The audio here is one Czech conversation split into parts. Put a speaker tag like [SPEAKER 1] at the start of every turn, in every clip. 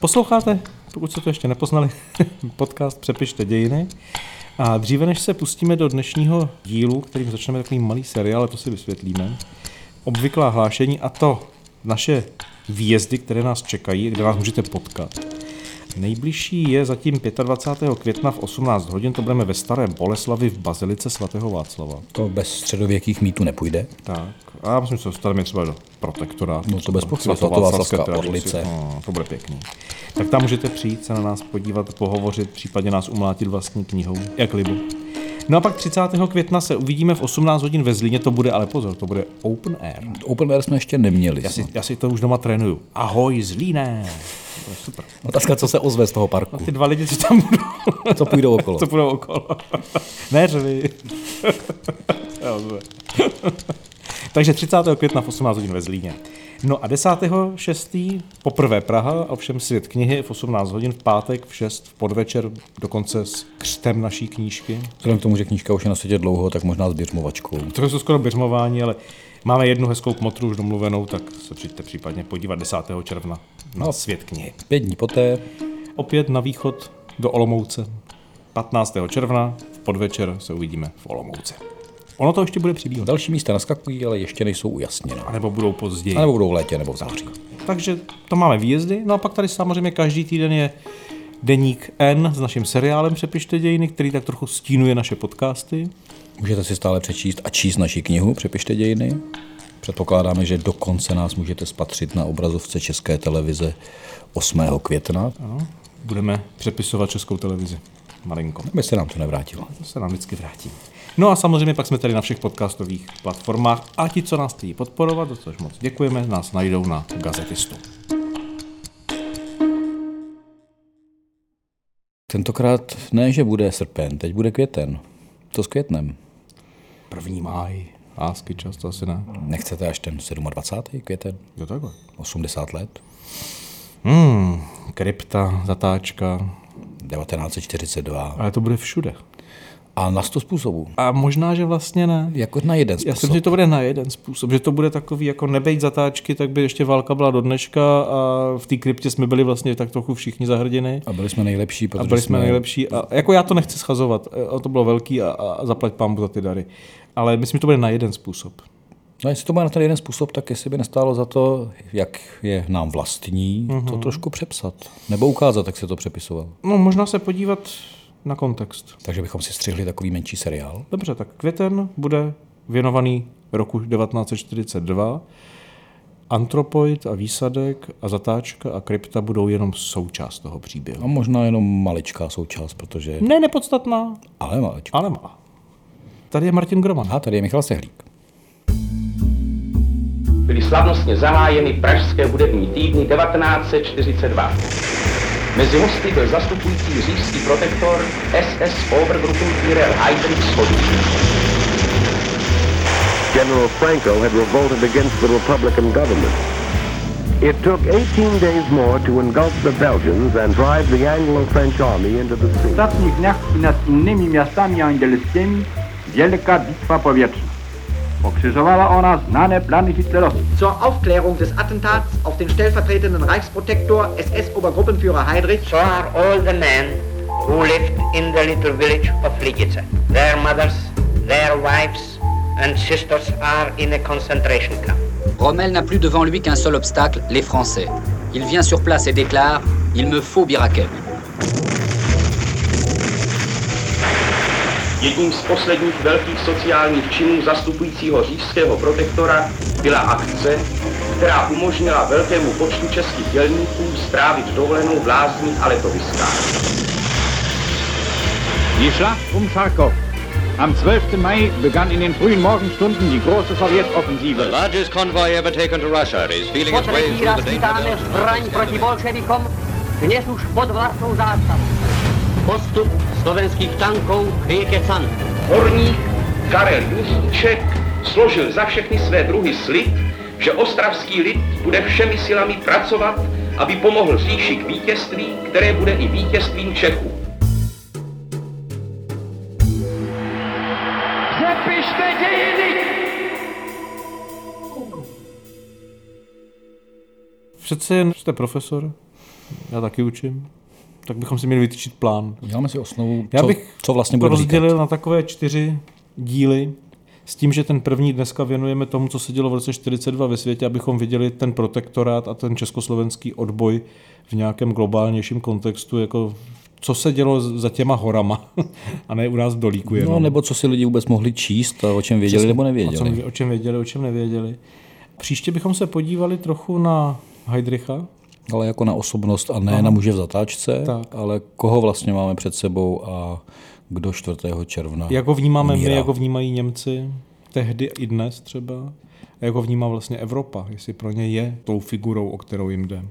[SPEAKER 1] Posloucháte, pokud jste to ještě nepoznali, podcast Přepište dějiny. A dříve než se pustíme do dnešního dílu, kterým začneme takový malý seriál, ale to si vysvětlíme, obvyklá hlášení a to naše výjezdy, které nás čekají, kde nás můžete potkat. Nejbližší je zatím 25. května v 18 hodin, to budeme ve Staré Boleslavi v Bazilice svatého Václava.
[SPEAKER 2] To bez středověkých mýtů nepůjde.
[SPEAKER 1] Tak, a já myslím, že se dostaneme třeba do protektorátu.
[SPEAKER 2] No to bez pochyby, svatováclavská orlice.
[SPEAKER 1] No, to bude pěkný. Tak tam můžete přijít se na nás podívat, pohovořit, případně nás umlátit vlastní knihou, jak libu. No a pak 30. května se uvidíme v 18 hodin ve Zlíně, to bude, ale pozor, to bude open air.
[SPEAKER 2] Open air jsme ještě neměli.
[SPEAKER 1] Já si, já si to už doma trénuju. Ahoj Zlíne! Super.
[SPEAKER 2] Otázka, co se ozve z toho parku.
[SPEAKER 1] Ty dva lidi, co tam budou,
[SPEAKER 2] Co půjdou okolo.
[SPEAKER 1] co budou okolo. ne dobře. Takže 30. května v 18 hodin ve Zlíně. No a 10.6. poprvé Praha, ovšem svět knihy v 18 hodin v pátek v 6 v podvečer, dokonce s křtem naší knížky.
[SPEAKER 2] Vzhledem k tomu, že knížka už je na světě dlouho, tak možná s běžmovačkou.
[SPEAKER 1] To jsou skoro běžmování, ale máme jednu hezkou kmotru už domluvenou, tak se přijďte případně podívat 10. června na svět knihy.
[SPEAKER 2] Pět dní poté
[SPEAKER 1] Opět na východ do Olomouce. 15. června v podvečer se uvidíme v Olomouci. Ono to ještě bude přibývat.
[SPEAKER 2] další místa naskakují, ale ještě nejsou ujasněna.
[SPEAKER 1] A nebo budou později.
[SPEAKER 2] A nebo budou v létě nebo v září.
[SPEAKER 1] Takže to máme výjezdy. No a pak tady samozřejmě každý týden je deník N s naším seriálem Přepište dějiny, který tak trochu stínuje naše podcasty.
[SPEAKER 2] Můžete si stále přečíst a číst naši knihu Přepište dějiny. Předpokládáme, že dokonce nás můžete spatřit na obrazovce České televize 8. května.
[SPEAKER 1] Ano. Budeme přepisovat českou televizi. Malinko.
[SPEAKER 2] Aby se nám to nevrátilo.
[SPEAKER 1] To se nám vždycky vrátí. No a samozřejmě pak jsme tady na všech podcastových platformách a ti, co nás chtějí podporovat, za což moc děkujeme, nás najdou na Gazetistu.
[SPEAKER 2] Tentokrát ne, že bude srpen, teď bude květen. To s květnem.
[SPEAKER 1] První máj. Lásky čas, to asi ne.
[SPEAKER 2] Nechcete až ten 27. květen?
[SPEAKER 1] Jo takhle.
[SPEAKER 2] 80 let?
[SPEAKER 1] Hmm, krypta, zatáčka,
[SPEAKER 2] 1942.
[SPEAKER 1] ale to bude všude.
[SPEAKER 2] A na 100 způsobů.
[SPEAKER 1] A možná, že vlastně ne.
[SPEAKER 2] Jako na jeden
[SPEAKER 1] Já si
[SPEAKER 2] způsob.
[SPEAKER 1] myslím, že to bude na jeden způsob, že to bude takový, jako nebejt zatáčky, tak by ještě válka byla do dneška a v té kryptě jsme byli vlastně tak trochu všichni za hrdiny.
[SPEAKER 2] A byli jsme nejlepší, protože
[SPEAKER 1] A byli jsme nejlepší. A jako já to nechci schazovat, a to bylo velký a, a zaplať pámu za ty dary. Ale myslím, že to bude na jeden způsob.
[SPEAKER 2] No jestli to má na ten jeden způsob, tak jestli by nestálo za to, jak je nám vlastní,
[SPEAKER 1] Mhm.
[SPEAKER 2] uh-huh. to trošku přepsat. Nebo ukázat, jak se to přepisoval.
[SPEAKER 1] No, možná se podívat na kontext.
[SPEAKER 2] Takže bychom si střihli takový menší seriál.
[SPEAKER 1] Dobře, tak květen bude věnovaný roku 1942. Antropoid a výsadek a zatáčka a krypta budou jenom součást toho příběhu.
[SPEAKER 2] A možná jenom maličká součást, protože...
[SPEAKER 1] Ne nepodstatná,
[SPEAKER 2] Ale maličká.
[SPEAKER 1] ale má. Tady je Martin Groman.
[SPEAKER 2] A tady je Michal Sehlík.
[SPEAKER 3] byly slavnostně zahájeny pražské hudební týdny 1942. Mezi hosty byl zastupující říšský protektor SS Obergruppenführer Heydrich Schodů.
[SPEAKER 4] General Franco had revolted against the Republican government. It took 18 days more to engulf the Belgians and drive the Anglo-French army into the
[SPEAKER 5] W
[SPEAKER 4] sea.
[SPEAKER 5] ostatnich dniach i nad innymi miastami angielskimi wielka bitwa powietrzna. Pokrzyżowała ona znane plany hitlerowców.
[SPEAKER 6] Zur Aufklärung des Attentats auf den stellvertretenden Reichsprotektor SS-Obergruppenführer Heydrich
[SPEAKER 7] So are all the men who lived in the little village of Ligice. Their mothers, their wives and sisters are in a concentration camp.
[SPEAKER 8] Rommel n'a plus devant lui qu'un seul obstacle, les Français. Il vient sur place et déclare Il me faut Birakem.
[SPEAKER 3] Jedním z posledních velkých sociálních činů zastupujícího říšského protektora byla akce, která umožnila velkému počtu českých dělníků strávit dovolenou v lázních a letoviskách.
[SPEAKER 5] Die Schlacht um Charkow. Am 12. Mai begann in den frühen Morgenstunden die große Sowjetoffensive.
[SPEAKER 9] largest convoy ever taken to Russia is feeling its way through the danger
[SPEAKER 7] zbraň proti bolševikom, dnes už pod vlastnou zástavou. Postup slovenských tankov k rieke Can.
[SPEAKER 3] Horník Karel Juříček složil za všechny své druhy slib, že ostravský lid bude všemi silami pracovat, aby pomohl říši k vítězství, které bude i vítězstvím Čechů.
[SPEAKER 5] Přepište dějiny!
[SPEAKER 1] Přece jen jste profesor, já taky učím, tak bychom si měli vytyčit plán.
[SPEAKER 2] Děláme si osnovu,
[SPEAKER 1] Já
[SPEAKER 2] co,
[SPEAKER 1] bych
[SPEAKER 2] co vlastně bude
[SPEAKER 1] rozdělil
[SPEAKER 2] říkat.
[SPEAKER 1] na takové čtyři díly, s tím, že ten první dneska věnujeme tomu, co se dělo v roce 42 ve světě, abychom viděli ten protektorát a ten československý odboj v nějakém globálnějším kontextu, jako co se dělo za těma horama a ne u nás v dolíku jenom.
[SPEAKER 2] No, nebo co si lidi vůbec mohli číst, a o čem věděli
[SPEAKER 1] Přesně.
[SPEAKER 2] nebo
[SPEAKER 1] O,
[SPEAKER 2] nevěděli.
[SPEAKER 1] čem, o čem věděli, o čem nevěděli. Příště bychom se podívali trochu na Heidricha,
[SPEAKER 2] Ale jako na osobnost a ne na muže v zatáčce,
[SPEAKER 1] Tak.
[SPEAKER 2] ale koho vlastně máme před sebou a kdo 4. června
[SPEAKER 1] jak ho vnímáme
[SPEAKER 2] umírá.
[SPEAKER 1] my, jak ho vnímají Němci, tehdy i dnes třeba, a jak ho vnímá vlastně Evropa, jestli pro ně je tou figurou, o kterou jim jde.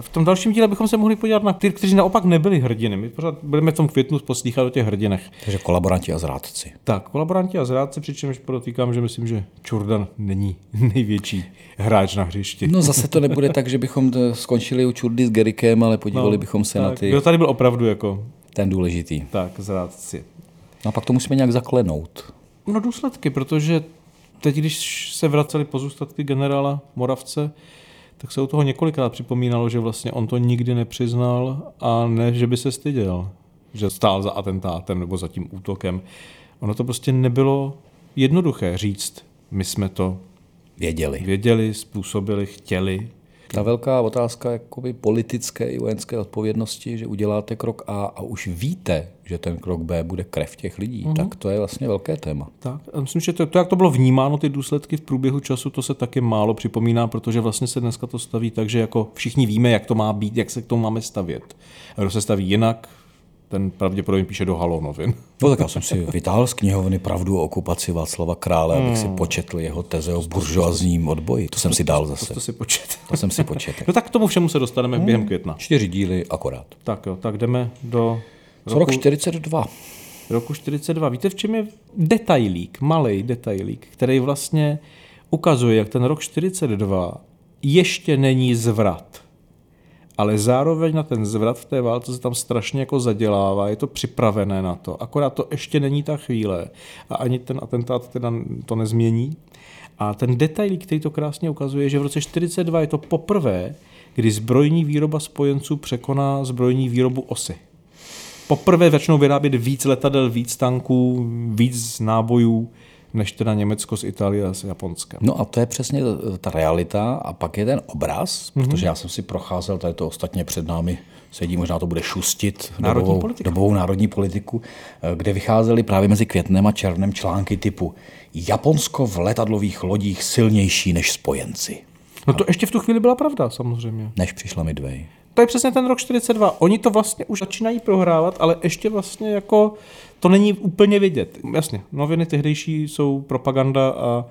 [SPEAKER 1] V tom dalším díle bychom se mohli podívat na ty, kteří naopak nebyli hrdiny. My pořád budeme v tom květnu poslýchat o těch hrdinech.
[SPEAKER 2] Takže kolaboranti a zrádci.
[SPEAKER 1] Tak, kolaboranti a zrádci, přičemž podotýkám, že myslím, že Čurdan není největší hráč na hřišti.
[SPEAKER 2] No zase to nebude tak, že bychom skončili u Čurdy s Gerikem, ale podívali bychom se na
[SPEAKER 1] No, tak,
[SPEAKER 2] ty,
[SPEAKER 1] Kdo tady byl opravdu jako
[SPEAKER 2] ten důležitý.
[SPEAKER 1] tak zrádci.
[SPEAKER 2] No a pak to musíme nějak zaklenout.
[SPEAKER 1] No důsledky, protože teď, když se vraceli pozůstatky generála Moravce, tak se u toho několikrát připomínalo, že vlastně on to nikdy nepřiznal a ne, že by se styděl, že stál za atentátem nebo za tím útokem. Ono to prostě nebylo jednoduché říct, my jsme to
[SPEAKER 2] Věděli.
[SPEAKER 1] věděli, způsobili, chtěli.
[SPEAKER 2] Ta velká otázka jakoby politické i vojenské odpovědnosti, že uděláte krok A a už víte, že ten krok B bude krev těch lidí, mm-hmm. tak to je vlastně velké téma.
[SPEAKER 1] Tak, a myslím, že to, to, jak to bylo vnímáno, ty důsledky v průběhu času, to se taky málo připomíná, protože vlastně se dneska to staví tak, že jako všichni víme, jak to má být, jak se k tomu máme stavět. A kdo se staví jinak, ten pravděpodobně píše do Halo novin.
[SPEAKER 2] No tak já jsem si vytáhl z knihovny Pravdu o okupaci Václava Krále, abych si početl jeho teze o buržoazním odboji. To jsem si dal zase.
[SPEAKER 1] To si počet.
[SPEAKER 2] To jsem si početl.
[SPEAKER 1] No tak k tomu všemu se dostaneme během května.
[SPEAKER 2] Čtyři díly akorát.
[SPEAKER 1] Tak jo, tak jdeme do
[SPEAKER 2] Co rok 42?
[SPEAKER 1] roku 42. Víte, v čem je detailík, malý detailík, který vlastně ukazuje, jak ten rok 42 ještě není zvrat. Ale zároveň na ten zvrat v té válce se tam strašně jako zadělává, je to připravené na to. Akorát to ještě není ta chvíle a ani ten atentát teda to nezmění. A ten detailík, který to krásně ukazuje, že v roce 42 je to poprvé, kdy zbrojní výroba spojenců překoná zbrojní výrobu osy poprvé začnou vyrábět víc letadel, víc tanků, víc nábojů, než teda Německo s Itálie a s Japonskem.
[SPEAKER 2] No a to je přesně ta realita a pak je ten obraz, mm-hmm. protože já jsem si procházel, tady to ostatně před námi sedí, možná to bude šustit
[SPEAKER 1] Národní
[SPEAKER 2] dobovou,
[SPEAKER 1] politika.
[SPEAKER 2] dobovou národní politiku, eh, kde vycházely právě mezi květnem a červnem články typu Japonsko v letadlových lodích silnější než spojenci,
[SPEAKER 1] No to ještě v tu chvíli byla pravda, samozřejmě.
[SPEAKER 2] než přišla Midway.
[SPEAKER 1] To je přesně ten rok 42. Oni to vlastně už začínají prohrávat, ale ještě vlastně jako to není úplně vidět. Jasně, noviny tehdejší jsou propaganda a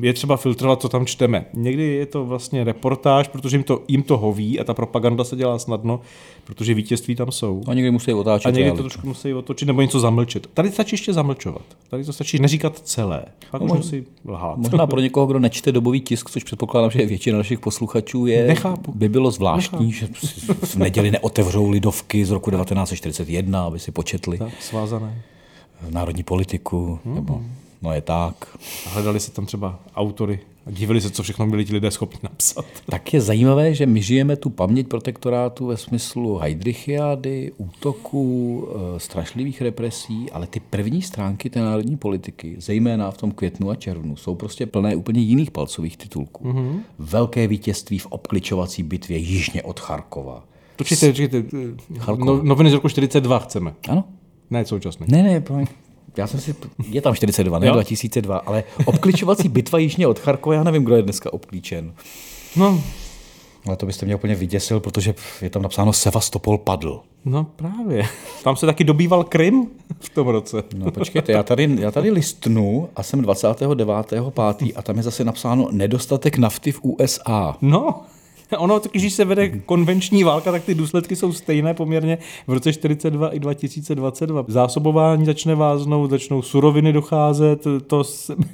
[SPEAKER 1] je třeba filtrovat, co tam čteme. Někdy je to vlastně reportáž, protože jim to, jim to hoví a ta propaganda se dělá snadno, protože vítězství tam jsou.
[SPEAKER 2] A někdy musí otáčet
[SPEAKER 1] A někdy to trošku musí otočit nebo něco zamlčet. Tady stačí ještě zamlčovat. Tady to stačí neříkat celé. Pak už musí lhát.
[SPEAKER 2] Možná pro někoho, kdo nečte dobový tisk, což předpokládám, že většina našich posluchačů je,
[SPEAKER 1] Nechápu.
[SPEAKER 2] by bylo zvláštní, že si v neděli neotevřou lidovky z roku 1941, aby si početli
[SPEAKER 1] Tak, svázané.
[SPEAKER 2] národní politiku, nebo no je tak.
[SPEAKER 1] A hledali se tam třeba autory a divili se, co všechno byli ti lidé schopni napsat.
[SPEAKER 2] Tak je zajímavé, že my žijeme tu paměť protektorátu ve smyslu Heidrichiády, útoků, eh, strašlivých represí, ale ty první stránky té národní politiky, zejména v tom květnu a červnu, jsou prostě plné úplně jiných palcových titulků. Mm-hmm. Velké vítězství v obkličovací bitvě jižně od Charkova.
[SPEAKER 1] Počkejte, počkejte.
[SPEAKER 2] Charkov.
[SPEAKER 1] No, noviny z roku 42 chceme.
[SPEAKER 2] Ano?
[SPEAKER 1] Ne současné.
[SPEAKER 2] Ne, ne, promiň. Já jsem si, je tam 42, ne
[SPEAKER 1] Jo?
[SPEAKER 2] 2002, ale obklíčovací bitva jižně od Charkova, já nevím, kdo je dneska obklíčen.
[SPEAKER 1] No,
[SPEAKER 2] Ale to byste mě úplně vyděsil, protože je tam napsáno Sevastopol padl.
[SPEAKER 1] no právě. Tam se taky dobýval Krym v tom roce.
[SPEAKER 2] No počkejte, já tady, já tady listnu a jsem 29.5. a tam je zase napsáno nedostatek nafty v USA.
[SPEAKER 1] No, ono, když se vede konvenční válka, tak ty důsledky jsou stejné poměrně v roce 42 i 2022. Zásobování začne váznout, začnou suroviny docházet, to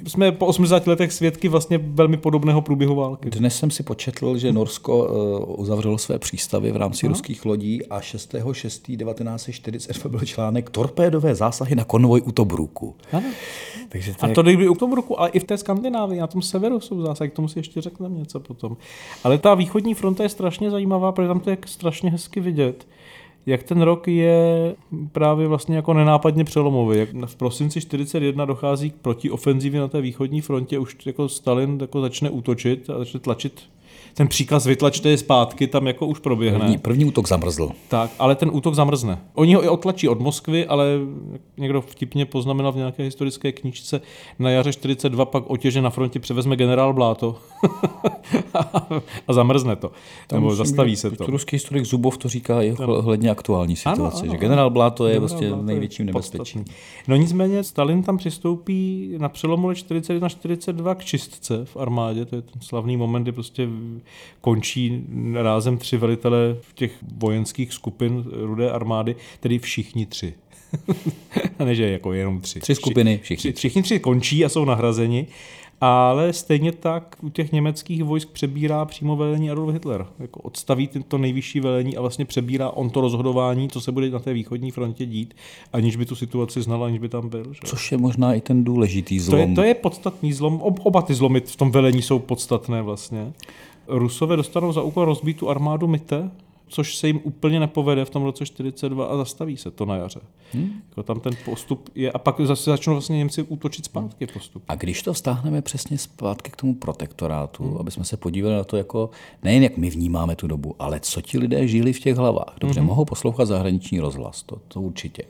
[SPEAKER 1] jsme po 80 letech svědky vlastně velmi podobného průběhu války.
[SPEAKER 2] Dnes jsem si početl, že Norsko eh, uzavřelo své přístavy v rámci ruských lodí a 6.6.1942 byl článek Torpédové zásahy na konvoj u Tobruku.
[SPEAKER 1] Ano.
[SPEAKER 2] Takže to
[SPEAKER 1] A to nejde u Tobruku, ale i v té Skandinávii, na tom severu jsou zásahy, k tomu si ještě řekneme něco potom. Ale ta východní východní fronta je strašně zajímavá, protože tam to je strašně hezky vidět jak ten rok je právě vlastně jako nenápadně přelomový. Jak v prosinci 41 dochází k protiofenzivě na té východní frontě, už jako Stalin jako začne útočit a začne tlačit ten příkaz vytlačte je zpátky, tam jako už proběhne.
[SPEAKER 2] První, první útok zamrzl.
[SPEAKER 1] Tak, ale ten útok zamrzne. Oni ho i otlačí od Moskvy, ale někdo vtipně poznamenal v nějaké historické knížce, na jaře 42 pak otěže na frontě převezme generál Bláto a zamrzne to. Tam nebo zastaví se to.
[SPEAKER 2] Ruský historik Zubov to říká i hledně aktuální situace, ano, ano, že generál Bláto je vlastně největším nebezpečím.
[SPEAKER 1] No nicméně Stalin tam přistoupí na přelomu 41-42 k čistce v armádě, to je ten slavný moment, kdy prostě končí rázem tři velitele těch vojenských skupin Rudé armády, tedy všichni tři. a ne, že jako jenom tři.
[SPEAKER 2] Tři skupiny, všichni.
[SPEAKER 1] Tři, všichni tři končí a jsou nahrazeni ale stejně tak u těch německých vojsk přebírá přímo velení Adolf Hitler. Jako odstaví to nejvyšší velení a vlastně přebírá on to rozhodování, co se bude na té východní frontě dít, aniž by tu situaci znal, aniž by tam byl. Že?
[SPEAKER 2] Což je možná i ten důležitý zlom.
[SPEAKER 1] To je, to je podstatný zlom. Ob, oba ty zlomy v tom velení jsou podstatné vlastně. Rusové dostanou za úkol rozbít tu armádu Mitte, což se jim úplně nepovede v tom roce 42 a zastaví se to na jaře. Hmm. Jako tam ten postup je a pak zase začnou vlastně Němci útočit zpátky postup.
[SPEAKER 2] A když to vztáhneme přesně zpátky k tomu protektorátu, hmm. aby jsme se podívali na to jako nejen jak my vnímáme tu dobu, ale co ti lidé žili v těch hlavách. Dobře, hmm. mohou poslouchat zahraniční rozhlas, to, to určitě.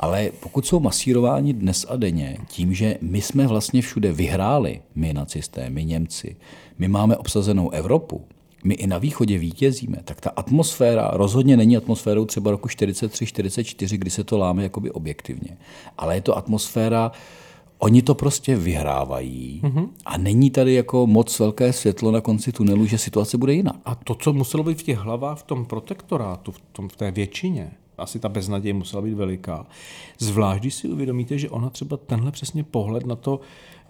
[SPEAKER 2] Ale pokud jsou masírováni dnes a denně tím, že my jsme vlastně všude vyhráli, my nacisté, my Němci, my máme obsazenou Evropu, my i na východě vítězíme, tak ta atmosféra rozhodně není atmosférou třeba roku 43-44, kdy se to láme jakoby objektivně. Ale je to atmosféra, oni to prostě vyhrávají mm-hmm. a není tady jako moc velké světlo na konci tunelu, že situace bude jiná.
[SPEAKER 1] A to, co muselo být v těch hlavách v tom protektorátu, v, tom, v té většině, asi ta beznaděj musela být veliká. Zvlášť, když si uvědomíte, že ona třeba tenhle přesně pohled na to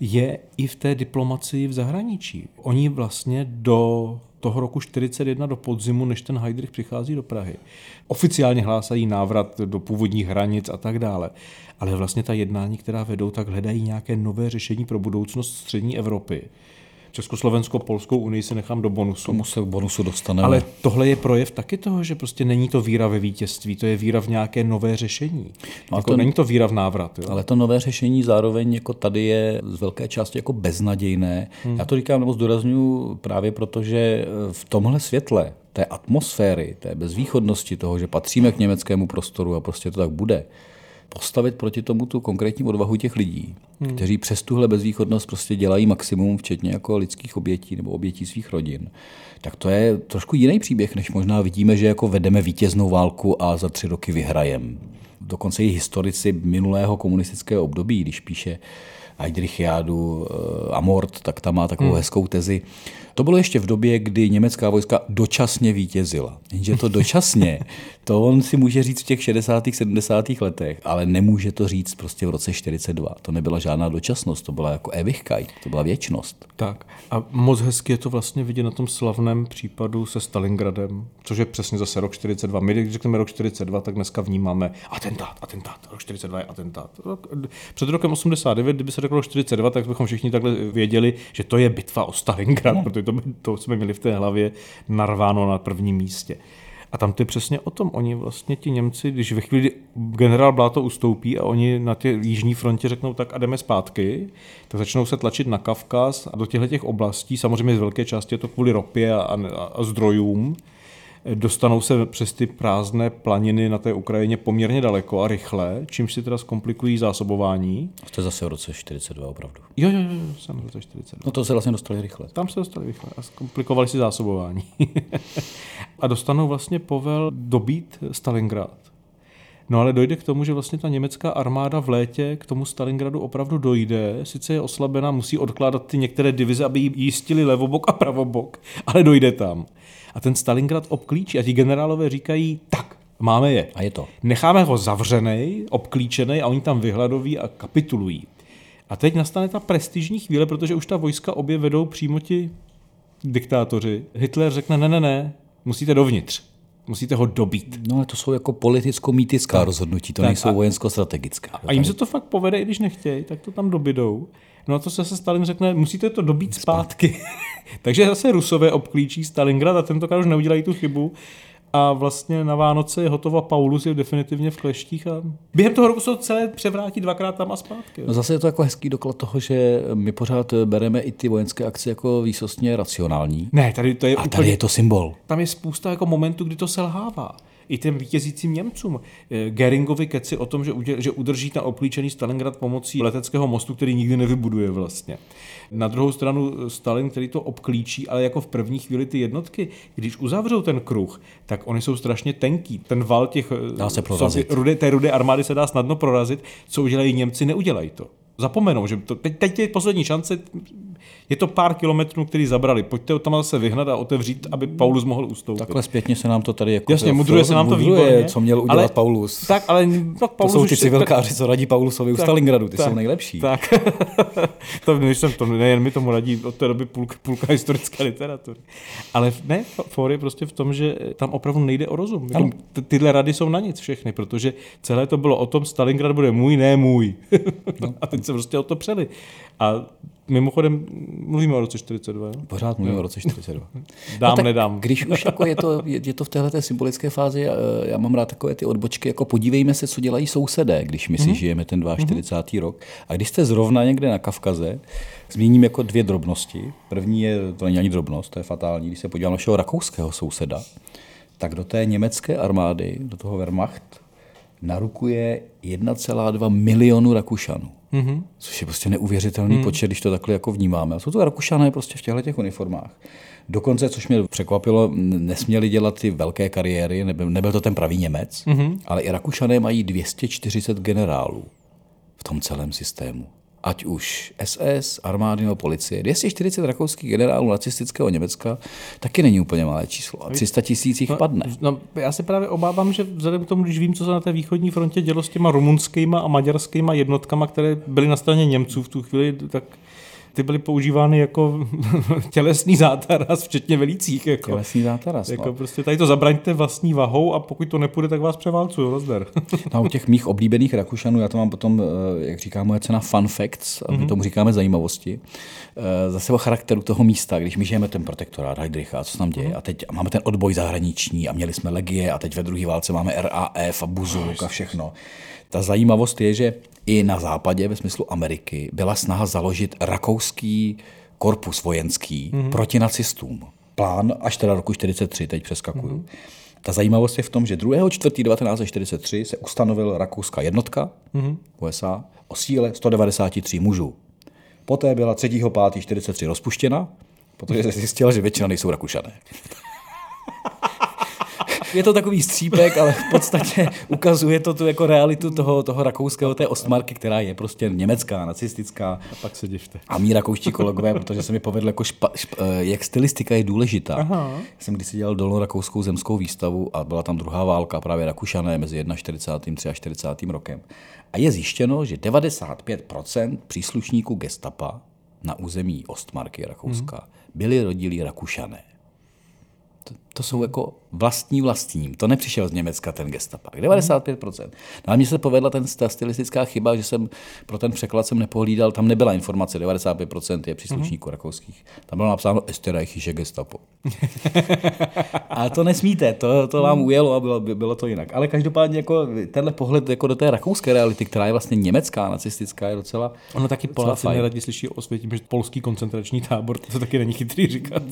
[SPEAKER 1] je i v té diplomacii v zahraničí. Oni vlastně do toho roku 41 do podzimu, než ten Heydrich přichází do Prahy. Oficiálně hlásají návrat do původních hranic a tak dále. Ale vlastně ta jednání, která vedou, tak hledají nějaké nové řešení pro budoucnost střední Evropy. Československo-Polskou unii si nechám do bonusu.
[SPEAKER 2] Tomu se bonusu dostaneme.
[SPEAKER 1] Ale tohle je projev taky toho, že prostě není to víra ve vítězství, to je víra v nějaké nové řešení. No jako to, není to víra v návrat. Jo?
[SPEAKER 2] Ale to nové řešení zároveň jako tady je z velké části jako beznadějné. Hmm. Já to říkám nebo zdůraznuju právě proto, že v tomhle světle té atmosféry, té bezvýchodnosti toho, že patříme k německému prostoru a prostě to tak bude, postavit proti tomu tu konkrétní odvahu těch lidí, hmm. kteří přes tuhle bezvýchodnost prostě dělají maximum, včetně jako lidských obětí nebo obětí svých rodin, tak to je trošku jiný příběh, než možná vidíme, že jako vedeme vítěznou válku a za tři roky vyhrajem. Dokonce i historici minulého komunistického období, když píše Heidrichiádu eh, Amort, tak tam má takovou hmm. hezkou tezi, to bylo ještě v době, kdy německá vojska dočasně vítězila. Jenže to dočasně, to on si může říct v těch 60. 70. letech, ale nemůže to říct prostě v roce 42. To nebyla žádná dočasnost, to byla jako Ewigkeit, to byla věčnost.
[SPEAKER 1] Tak a moc hezky je to vlastně vidět na tom slavném případu se Stalingradem, což je přesně zase rok 42. My, když řekneme rok 42, tak dneska vnímáme atentát, atentát, rok 42 je atentát. Před rokem 89, kdyby se řeklo 42, tak bychom všichni takhle věděli, že to je bitva o Stalingrad, no. protože to, to jsme měli v té hlavě narváno na prvním místě. A tam to je přesně o tom. Oni vlastně ti Němci, když ve chvíli generál Bláto ustoupí a oni na té jižní frontě řeknou tak a jdeme zpátky, tak začnou se tlačit na Kavkaz a do těchto těch oblastí, samozřejmě z velké části je to kvůli ropě a, a, a zdrojům, dostanou se přes ty prázdné planiny na té Ukrajině poměrně daleko a rychle, čímž si teda zkomplikují zásobování.
[SPEAKER 2] To je zase v roce 42 opravdu.
[SPEAKER 1] Jo, jo, jo, jsem v roce 42.
[SPEAKER 2] No to se vlastně dostali rychle.
[SPEAKER 1] Tam se dostali rychle a zkomplikovali si zásobování. a dostanou vlastně povel dobít Stalingrad. No ale dojde k tomu, že vlastně ta německá armáda v létě k tomu Stalingradu opravdu dojde, sice je oslabená, musí odkládat ty některé divize, aby jí jistili levobok a pravobok, ale dojde tam a ten Stalingrad obklíčí a ti generálové říkají, tak, máme je.
[SPEAKER 2] A je to.
[SPEAKER 1] Necháme ho zavřený, obklíčený a oni tam vyhladoví a kapitulují. A teď nastane ta prestižní chvíle, protože už ta vojska obě vedou přímo ti diktátoři. Hitler řekne, ne, ne, ne, musíte dovnitř. Musíte ho dobít.
[SPEAKER 2] No ale to jsou jako politicko-mítická rozhodnutí, to tak nejsou vojensko-strategická.
[SPEAKER 1] A jim se to fakt povede, i když nechtějí, tak to tam dobydou. No a to se Stalin řekne, musíte to dobít zpátky. Takže zase Rusové obklíčí Stalingrad a tentokrát už neudělají tu chybu a vlastně na Vánoce je hotova Paulus je definitivně v kleštích a během toho roku se to celé převrátí dvakrát tam a zpátky.
[SPEAKER 2] No zase je to jako hezký doklad toho, že my pořád bereme i ty vojenské akce jako výsostně racionální.
[SPEAKER 1] Ne, tady to je
[SPEAKER 2] A
[SPEAKER 1] úplně,
[SPEAKER 2] tady je to symbol.
[SPEAKER 1] tam je spousta jako momentů, kdy to selhává. I těm vítězícím Němcům. Eh, Geringovi keci o tom, že, udě, že udrží ten obklíčený Stalingrad pomocí leteckého mostu, který nikdy nevybuduje vlastně. Na druhou stranu eh, Stalin, který to obklíčí, ale jako v první chvíli ty jednotky, když uzavřou ten kruh, tak oni jsou strašně tenký. Ten val těch eh,
[SPEAKER 2] Dá se prorazit.
[SPEAKER 1] Sovi- rudé, té rudé armády se dá snadno prorazit. Co udělají Němci, neudělají to. Zapomenou, že to, teď, teď je poslední šance, je to pár kilometrů, který zabrali. Pojďte ho tam zase vyhnat a otevřít, aby Paulus mohl ustoupit.
[SPEAKER 2] Takhle zpětně se nám to tady jako...
[SPEAKER 1] Jasně, mudruje se nám to
[SPEAKER 2] mudruje,
[SPEAKER 1] výborně.
[SPEAKER 2] co měl udělat
[SPEAKER 1] ale,
[SPEAKER 2] Paulus.
[SPEAKER 1] Tak, ale
[SPEAKER 2] to
[SPEAKER 1] Paulus
[SPEAKER 2] jsou
[SPEAKER 1] už
[SPEAKER 2] ty
[SPEAKER 1] si-
[SPEAKER 2] civilkáři, co radí Paulusovi u
[SPEAKER 1] tak,
[SPEAKER 2] Stalingradu, ty
[SPEAKER 1] tak,
[SPEAKER 2] jsou nejlepší.
[SPEAKER 1] Tak, to než jsem to, nejen mi tomu radí od té doby půlka, půlka historické literatury. Ale ne, for je prostě v tom, že tam opravdu nejde o rozum. Jako, ty, tyhle rady jsou na nic všechny, protože celé to bylo o tom, Stalingrad bude můj, ne můj. No. a teď se prostě o to přeli. A mimochodem mluvíme o roce 42. Jo?
[SPEAKER 2] Pořád mluvím o roce 42.
[SPEAKER 1] Dám,
[SPEAKER 2] no tak
[SPEAKER 1] nedám.
[SPEAKER 2] Když už jako je, to, je, je to v téhle symbolické fázi, eh, já mám rád takové ty odbočky, jako podívejme se, co dělají sousedé, když my si žijeme ten 42. rok. A když jste zrovna někde na Kavkaze, zmíním jako dvě drobnosti. První je, to není ani drobnost, to je fatální, když se podívám na našeho rakouského souseda, tak do té německé armády, do toho Wehrmacht, narukuje 1,2 milionu Rakušanů. Mm-hmm. Což je prostě neuvěřitelný mm. počet, když to takhle jako vnímáme. A jsou to Rakušané prostě v těchto těch uniformách. Dokonce, což mě překvapilo, nesměli dělat ty velké kariéry, nebyl, nebyl to ten pravý Němec, mm-hmm. ale i Rakušané mají 240 generálů v tom celém systému. Ať už SS, armády nebo policie. 240 rakouských generálů nacistického Německa taky není úplně malé číslo. A 300 tisíc jich padne.
[SPEAKER 1] No, já se právě obávám, že vzhledem k tomu, když vím, co se na té východní frontě dělo s těma rumunskýma a maďarskýma jednotkama, které byly na straně Němců v tu chvíli, tak ty byly používány jako tělesný zátaras, včetně velících. Jako,
[SPEAKER 2] Tělesný zátaras,
[SPEAKER 1] Jako
[SPEAKER 2] no.
[SPEAKER 1] prostě tady to zabraňte vlastní vahou a pokud to nepůjde, tak vás převálcuju, rozdar.
[SPEAKER 2] No, u těch mých oblíbených Rakušanů, já to mám potom, eh, jak říká moje cena, fun facts, a my tomu říkáme zajímavosti, eh, zase o charakteru toho místa, když my žijeme ten protektorát Heidricha, co se tam děje, a teď máme ten odboj zahraniční a měli jsme legie a teď ve druhé válce máme RAF a Buzuk a všechno. Ta zajímavost je, že i na západě, ve smyslu Ameriky, byla snaha založit rakouský korpus vojenský mm-hmm. proti nacistům. Plán až teda roku 43, teď přeskakuju. Mm-hmm. Ta zajímavost je v tom, že 2. 4. 1943 se ustanovil rakouská jednotka mm-hmm. USA o síle 193 mužů. Poté byla 3. 5. 43 rozpuštěna, protože se zjistila, že většina nejsou Rakušané. Je to takový střípek, ale v podstatě ukazuje to tu jako realitu toho, toho rakouského, té ostmarky, která je prostě německá, nacistická.
[SPEAKER 1] A pak se divte.
[SPEAKER 2] A mí rakouští kolegové, protože se mi povedlo, jako špa, špa, eh, jak stylistika je důležitá. Aha. Já jsem když dělal dolnorakouskou zemskou výstavu a byla tam druhá válka, právě Rakušané mezi 41. a 43. rokem. A je zjištěno, že 95% příslušníků gestapa na území Ostmarky Rakouska hmm. byli rodilí Rakušané. To, to jsou jako vlastní vlastním. To nepřišel z Německa ten gestapak. 95%. No ale mně se povedla ten, ta stylistická chyba, že jsem pro ten překlad jsem nepohlídal, tam nebyla informace, 95% je příslušníků mm-hmm. rakouských. Tam bylo napsáno Österreichische Gestapo. a to nesmíte, to, to vám ujelo a bylo, bylo to jinak. Ale každopádně jako tenhle pohled jako do té rakouské reality, která je vlastně německá, nacistická, je docela
[SPEAKER 1] Ono taky Poláci
[SPEAKER 2] fajn.
[SPEAKER 1] neradi slyší o světě, že polský koncentrační tábor, to taky není chytrý říkat.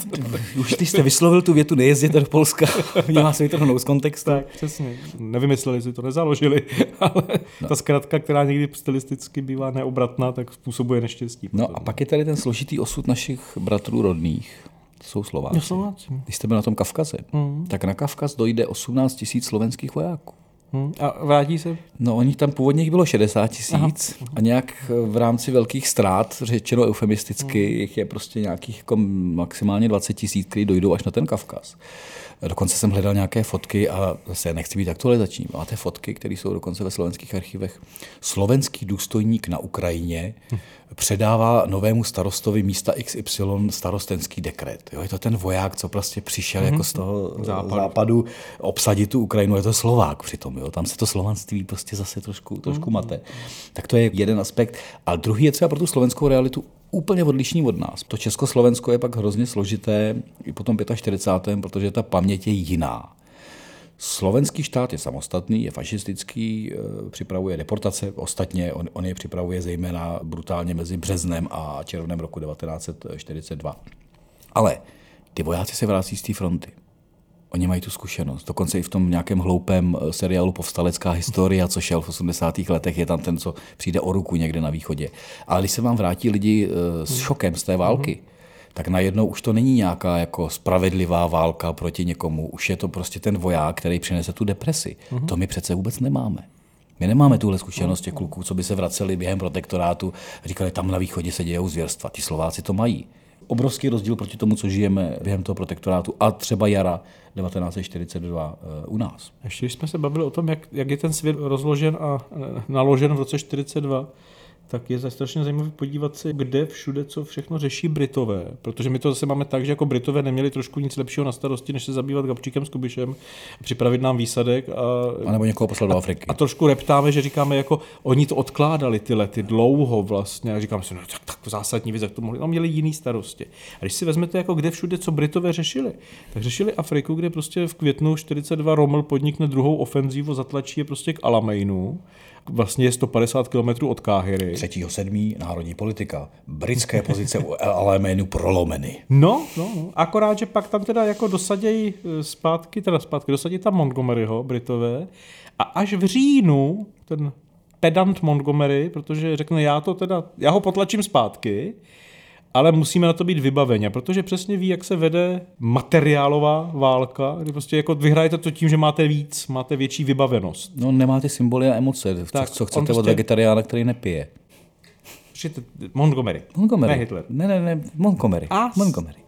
[SPEAKER 2] Už když jste vyslovil tu větu, nejezděte do Polska, měla se vytrhnout z kontextu.
[SPEAKER 1] Tak, přesně. Nevymysleli si to, nezaložili, ale no. ta zkratka, která někdy stylisticky bývá neobratná, tak způsobuje neštěstí.
[SPEAKER 2] No a pak je tady ten složitý osud našich bratrů rodných. To jsou Slováci.
[SPEAKER 1] No, Slováci.
[SPEAKER 2] Když jste byl na tom Kavkaze, mm. tak na Kavkaz dojde 18 tisíc slovenských vojáků.
[SPEAKER 1] Hmm. A vrátí se?
[SPEAKER 2] No, oni tam původně jich bylo 60 tisíc a nějak v rámci velkých ztrát, řečeno eufemisticky, hmm. jich je prostě nějakých jako maximálně 20 tisíc, kteří dojdou až na ten Kavkaz. Dokonce jsem hledal nějaké fotky a zase nechci být aktualizační. Máte fotky, které jsou dokonce ve slovenských archivech. Slovenský důstojník na Ukrajině předává novému starostovi místa XY starostenský dekret. Jo, je to ten voják, co prostě přišel mm-hmm. jako z toho západu. západu obsadit tu Ukrajinu. Je to Slovák přitom. Jo. Tam se to slovanství prostě zase trošku, trošku mm-hmm. mate. Tak to je jeden aspekt. A druhý je třeba pro tu slovenskou realitu úplně odlišní od nás. To Československo je pak hrozně složité i po tom 45., protože ta paměť je jiná. Slovenský štát je samostatný, je fašistický, eh, připravuje deportace, ostatně on, on je připravuje zejména brutálně mezi březnem a červnem roku 1942. Ale ty vojáci se vrací z té fronty. Oni mají tu zkušenost. Dokonce i v tom nějakém hloupém eh, seriálu Povstalecká historie, co šel v 80. letech, je tam ten, co přijde o ruku někde na východě. Ale když se vám vrátí lidi eh, s šokem z té války, tak najednou už to není nějaká jako spravedlivá válka proti někomu. Už je to prostě ten voják, který přinese tu depresi. To my přece vůbec nemáme. My nemáme tuhle zkušenost těch kluků, co by se vraceli během protektorátu a říkali, tam na východě se dějou zvěrstva. Ti Slováci to mají. Obrovský rozdíl proti tomu, co žijeme během toho protektorátu a třeba jara 1942 eh, u nás.
[SPEAKER 1] Ještě když jsme se bavili o tom, jak, jak je ten svět rozložen a eh, naložen v roce 42, tak je strašně zajímavé podívat se, kde všude co všechno řeší Britové. Protože my to zase máme tak, že jako Britové neměli trošku nic lepšího na starosti, než se zabývat Gabčíkem s Kubišem, připravit nám výsadek. A,
[SPEAKER 2] a nebo někoho poslat do Afriky.
[SPEAKER 1] A, a, trošku reptáme, že říkáme, jako oni to odkládali ty lety dlouho vlastně. A říkáme si, no tak, tak zásadní věc, jak to mohli. No, měli jiný starosti. A když si vezmete, jako kde všude, co Britové řešili, tak řešili Afriku, kde prostě v květnu 42 Rommel podnikne druhou ofenzívu, zatlačí je prostě k Alameinu vlastně je 150 km od Káhyry.
[SPEAKER 2] 3.7. národní politika. Britské pozice u Alameinu prolomeny.
[SPEAKER 1] No, no, no, akorát, že pak tam teda jako dosadějí e, zpátky, teda zpátky, dosadí tam Montgomeryho, Britové, a až v říjnu ten pedant Montgomery, protože řekne, já to teda, já ho potlačím zpátky, ale musíme na to být vybaveni, protože přesně ví, jak se vede materiálová válka, kdy prostě jako vyhrajete to tím, že máte víc, máte větší vybavenost.
[SPEAKER 2] No nemáte symboly a emoce, tak, co chcete prostě... od vegetariána, který nepije.
[SPEAKER 1] Přijďte, Montgomery.
[SPEAKER 2] Montgomery.
[SPEAKER 1] Ne Hitler.
[SPEAKER 2] Ne, ne, ne, Montgomery.
[SPEAKER 1] A
[SPEAKER 2] Montgomery.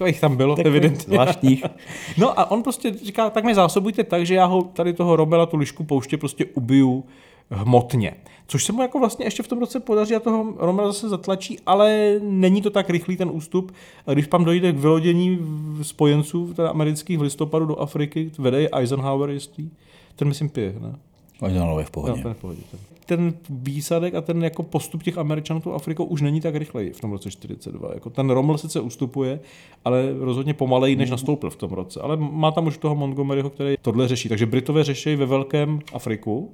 [SPEAKER 1] No, jich tam bylo, evidentně.
[SPEAKER 2] Zvláštních.
[SPEAKER 1] no a on prostě říká, tak mi zásobujte tak, že já ho tady toho Robela tu lišku pouště prostě ubiju hmotně. Což se mu jako vlastně ještě v tom roce podaří a toho Romela zase zatlačí, ale není to tak rychlý ten ústup. A když tam dojde k vylodění spojenců teda amerických v listopadu do Afriky, vede je Eisenhower jistý, ten myslím pije, ne?
[SPEAKER 2] Eisenhower je v pohodě.
[SPEAKER 1] No, ten, v pohodě ten. ten výsadek a ten jako postup těch Američanů tou Afrikou už není tak rychlej v tom roce 42. Jako ten Rommel sice ustupuje, ale rozhodně pomalej, než nastoupil v tom roce. Ale má tam už toho Montgomeryho, který tohle řeší. Takže Britové řeší ve velkém Afriku,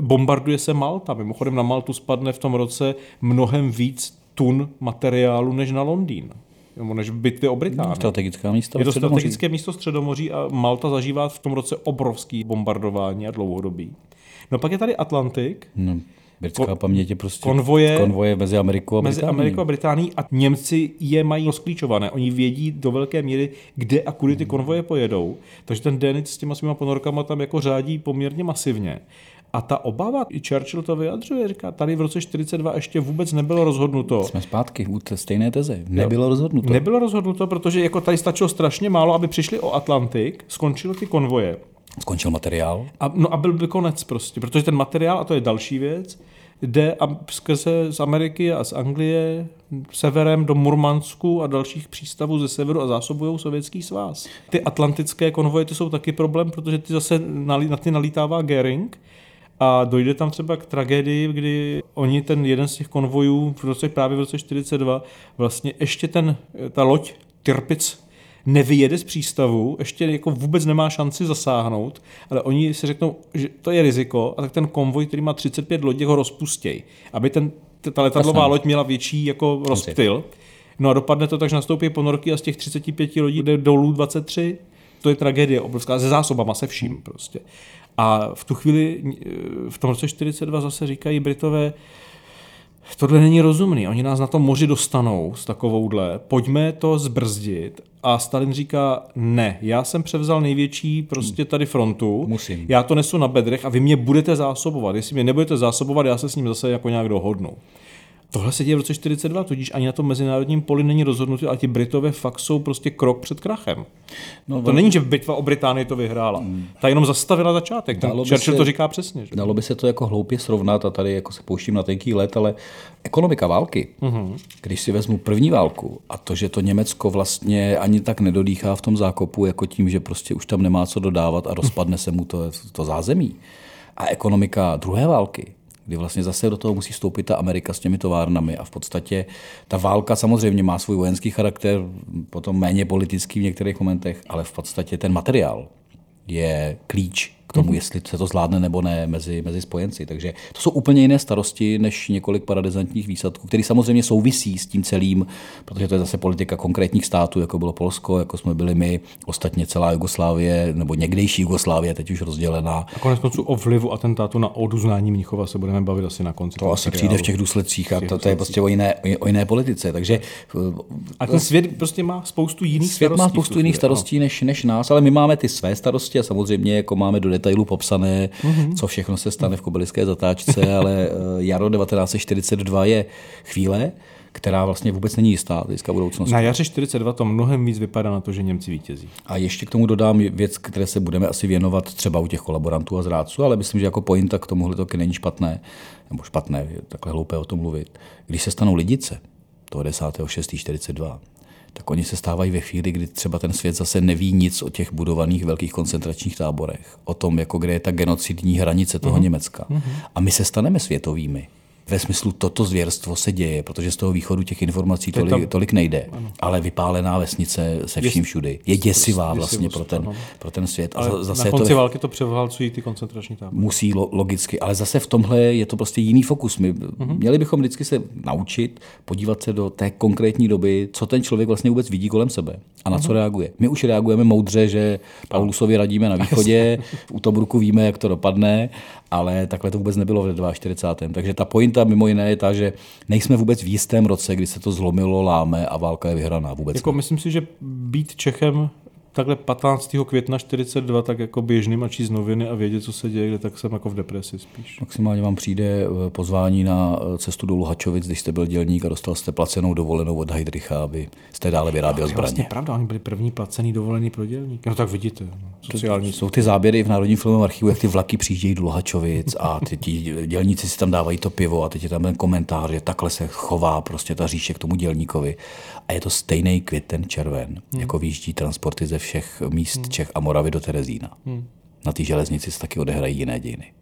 [SPEAKER 1] Bombarduje se Malta. Mimochodem na Maltu spadne v tom roce mnohem víc tun materiálu než na Londýn nebo než bitvy o Británii.
[SPEAKER 2] No, strategická místo
[SPEAKER 1] Je to strategické místo středomoří a Malta zažívá v tom roce obrovský bombardování a dlouhodobý. No pak je tady Atlantik.
[SPEAKER 2] No, britská Ko- paměť je prostě
[SPEAKER 1] konvoje,
[SPEAKER 2] konvoje mezi Amerikou a
[SPEAKER 1] Británií. Mezi Amerikou a Británií a Němci je mají rozklíčované. Oni vědí do velké míry, kde a kudy ty konvoje pojedou. Takže ten Denit s těma svýma ponorkama tam jako řádí poměrně masivně. A ta obava, i Churchill to vyjadřuje, říká, tady v roce 42 ještě vůbec nebylo rozhodnuto.
[SPEAKER 2] Jsme zpátky u té stejné teze. Nebylo rozhodnuto.
[SPEAKER 1] Nebylo rozhodnuto, protože jako tady stačilo strašně málo, aby přišli o Atlantik, skončily ty konvoje.
[SPEAKER 2] Skončil materiál.
[SPEAKER 1] A, no a byl by konec prostě, protože ten materiál, a to je další věc, jde a skrze z Ameriky a z Anglie severem do Murmansku a dalších přístavů ze severu a zásobují sovětský svaz. Ty atlantické konvoje ty jsou taky problém, protože ty zase na ty nalítává Gering, a dojde tam třeba k tragédii, kdy oni ten jeden z těch konvojů v roce právě v roce 42 vlastně ještě ten, ta loď Tirpic nevyjede z přístavu, ještě jako vůbec nemá šanci zasáhnout, ale oni si řeknou, že to je riziko a tak ten konvoj, který má 35 lodí, ho rozpustějí, aby ten, ta letadlová loď měla větší jako rozptyl. No a dopadne to tak, že nastoupí ponorky a z těch 35 lodí jde dolů 23. To je tragédie obrovská, se zásobama, se vším prostě. A v tu chvíli, v tom roce 42 zase říkají Britové, tohle není rozumný, oni nás na tom moři dostanou s takovouhle, pojďme to zbrzdit. A Stalin říká, ne, já jsem převzal největší prostě tady frontu,
[SPEAKER 2] Musím.
[SPEAKER 1] já to nesu na bedrech a vy mě budete zásobovat. Jestli mě nebudete zásobovat, já se s ním zase jako nějak dohodnu. Tohle se děje v roce 42, tudíž ani na tom mezinárodním poli není rozhodnutí, ale ti Britové fakt jsou prostě krok před krachem. No, to není, že bitva o Británii to vyhrála. Hmm. Ta jenom zastavila začátek. Ten Churchill se, to říká přesně. Že?
[SPEAKER 2] Dalo by se to jako hloupě srovnat a tady jako se pouštím na tenký let, ale ekonomika války, uh-huh. když si vezmu první válku a to, že to Německo vlastně ani tak nedodýchá v tom zákopu, jako tím, že prostě už tam nemá co dodávat a rozpadne se mu to, to zázemí. A ekonomika druhé války, kdy vlastně zase do toho musí vstoupit ta Amerika s těmi továrnami. A v podstatě ta válka samozřejmě má svůj vojenský charakter, potom méně politický v některých momentech, ale v podstatě ten materiál je klíč k tomu, mm-hmm. jestli se to zvládne nebo ne mezi, mezi spojenci. Takže to jsou úplně jiné starosti než několik paradizantních výsadků, které samozřejmě souvisí s tím celým, protože to je zase politika konkrétních států, jako bylo Polsko, jako jsme byli my, ostatně celá Jugoslávie, nebo někdejší Jugoslávie, teď už rozdělená.
[SPEAKER 1] A konec konců o vlivu atentátu na oduznání Mnichova se budeme bavit asi na konci.
[SPEAKER 2] To asi materiálu. přijde v těch důsledcích a to, to je prostě o jiné, o jiné politice. Takže,
[SPEAKER 1] a ten svět prostě má spoustu jiných
[SPEAKER 2] svět
[SPEAKER 1] starostí.
[SPEAKER 2] má spoustu jiných starostí než, než nás, ale my máme ty své starosti a samozřejmě jako máme do detailu popsané, mm-hmm. co všechno se stane v kobelické zatáčce, ale eh, jaro 1942 je chvíle, která vlastně vůbec není jistá z budoucnosti.
[SPEAKER 1] Na jaře 42 to mnohem víc vypadá na to, že Němci vítězí.
[SPEAKER 2] A ještě k tomu dodám věc, které se budeme asi věnovat třeba u těch kolaborantů a zrádců, ale myslím, že jako pointa k tomuhle to není špatné, nebo špatné, je takhle hloupé o tom mluvit. Když se stanou lidice, toho 10.6.42, tak oni se stávají ve chvíli, kdy třeba ten svět zase neví nic o těch budovaných velkých koncentračních táborech, o tom, jako kde je ta genocidní hranice toho uh-huh. Německa. Uh-huh. A my se staneme světovými ve smyslu toto zvěrstvo se děje, protože z toho východu těch informací tolik, tam, tolik nejde. Ano. Ale vypálená vesnice se vším všudy je děsivá vlastně pro ten, pro ten svět.
[SPEAKER 1] Ale a zase na konci to, války to převálcují ty koncentrační tábory.
[SPEAKER 2] Musí lo, logicky, ale zase v tomhle je to prostě jiný fokus. My uh-huh. měli bychom vždycky se naučit podívat se do té konkrétní doby, co ten člověk vlastně vůbec vidí kolem sebe a na uh-huh. co reaguje. My už reagujeme moudře, že Paulusovi radíme na východě, u Tobruku víme, jak to dopadne, ale takhle to vůbec nebylo v 42. Takže ta pointa mimo jiné je ta, že nejsme vůbec v jistém roce, kdy se to zlomilo, láme a válka je vyhraná. Vůbec
[SPEAKER 1] jako myslím si, že být Čechem takhle 15. května 42 tak jako běžným a číst noviny a vědět, co se děje, kde tak jsem jako v depresi spíš.
[SPEAKER 2] Maximálně vám přijde eh, pozvání na eh, cestu do Luhačovic, když jste byl dělník a dostal jste placenou dovolenou od Heidricha, aby jste dále vyráběl zbraně.
[SPEAKER 1] Vlastně pravda, oni byli první placený dovolený pro dělník. No tak vidíte, no, sociální.
[SPEAKER 2] To, jsou ty záběry v Národním filmovém archivu, jak ty vlaky přijíždějí do Luhačovic a ty, ti dělníci si tam dávají to pivo a teď je tam ten komentář, že takhle se chová prostě ta říše k tomu dělníkovi. A je to stejný květen červen, hmm. jako výjíždí transporty ze všech míst hmm. Čech a Moravy do Terezína. Hmm. Na té železnici se taky odehrají jiné dějiny.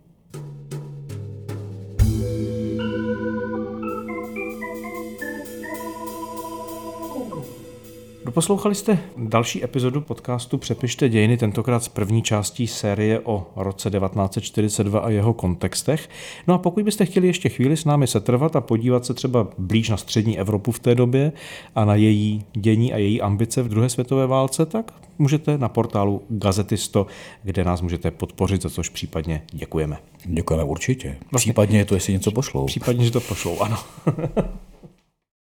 [SPEAKER 1] Doposlouchali jste další epizodu podcastu Přepište dějiny, tentokrát z první částí série o roce 1942 a jeho kontextech. No a pokud byste chtěli ještě chvíli s námi setrvat a podívat se třeba blíž na střední Evropu v té době a na její dění a její ambice v druhé světové válce, tak můžete na portálu Gazetisto, kde nás můžete podpořit, za což případně děkujeme.
[SPEAKER 2] Děkujeme určitě. Případně to, jestli něco pošlou.
[SPEAKER 1] Případně, že to pošlou, ano.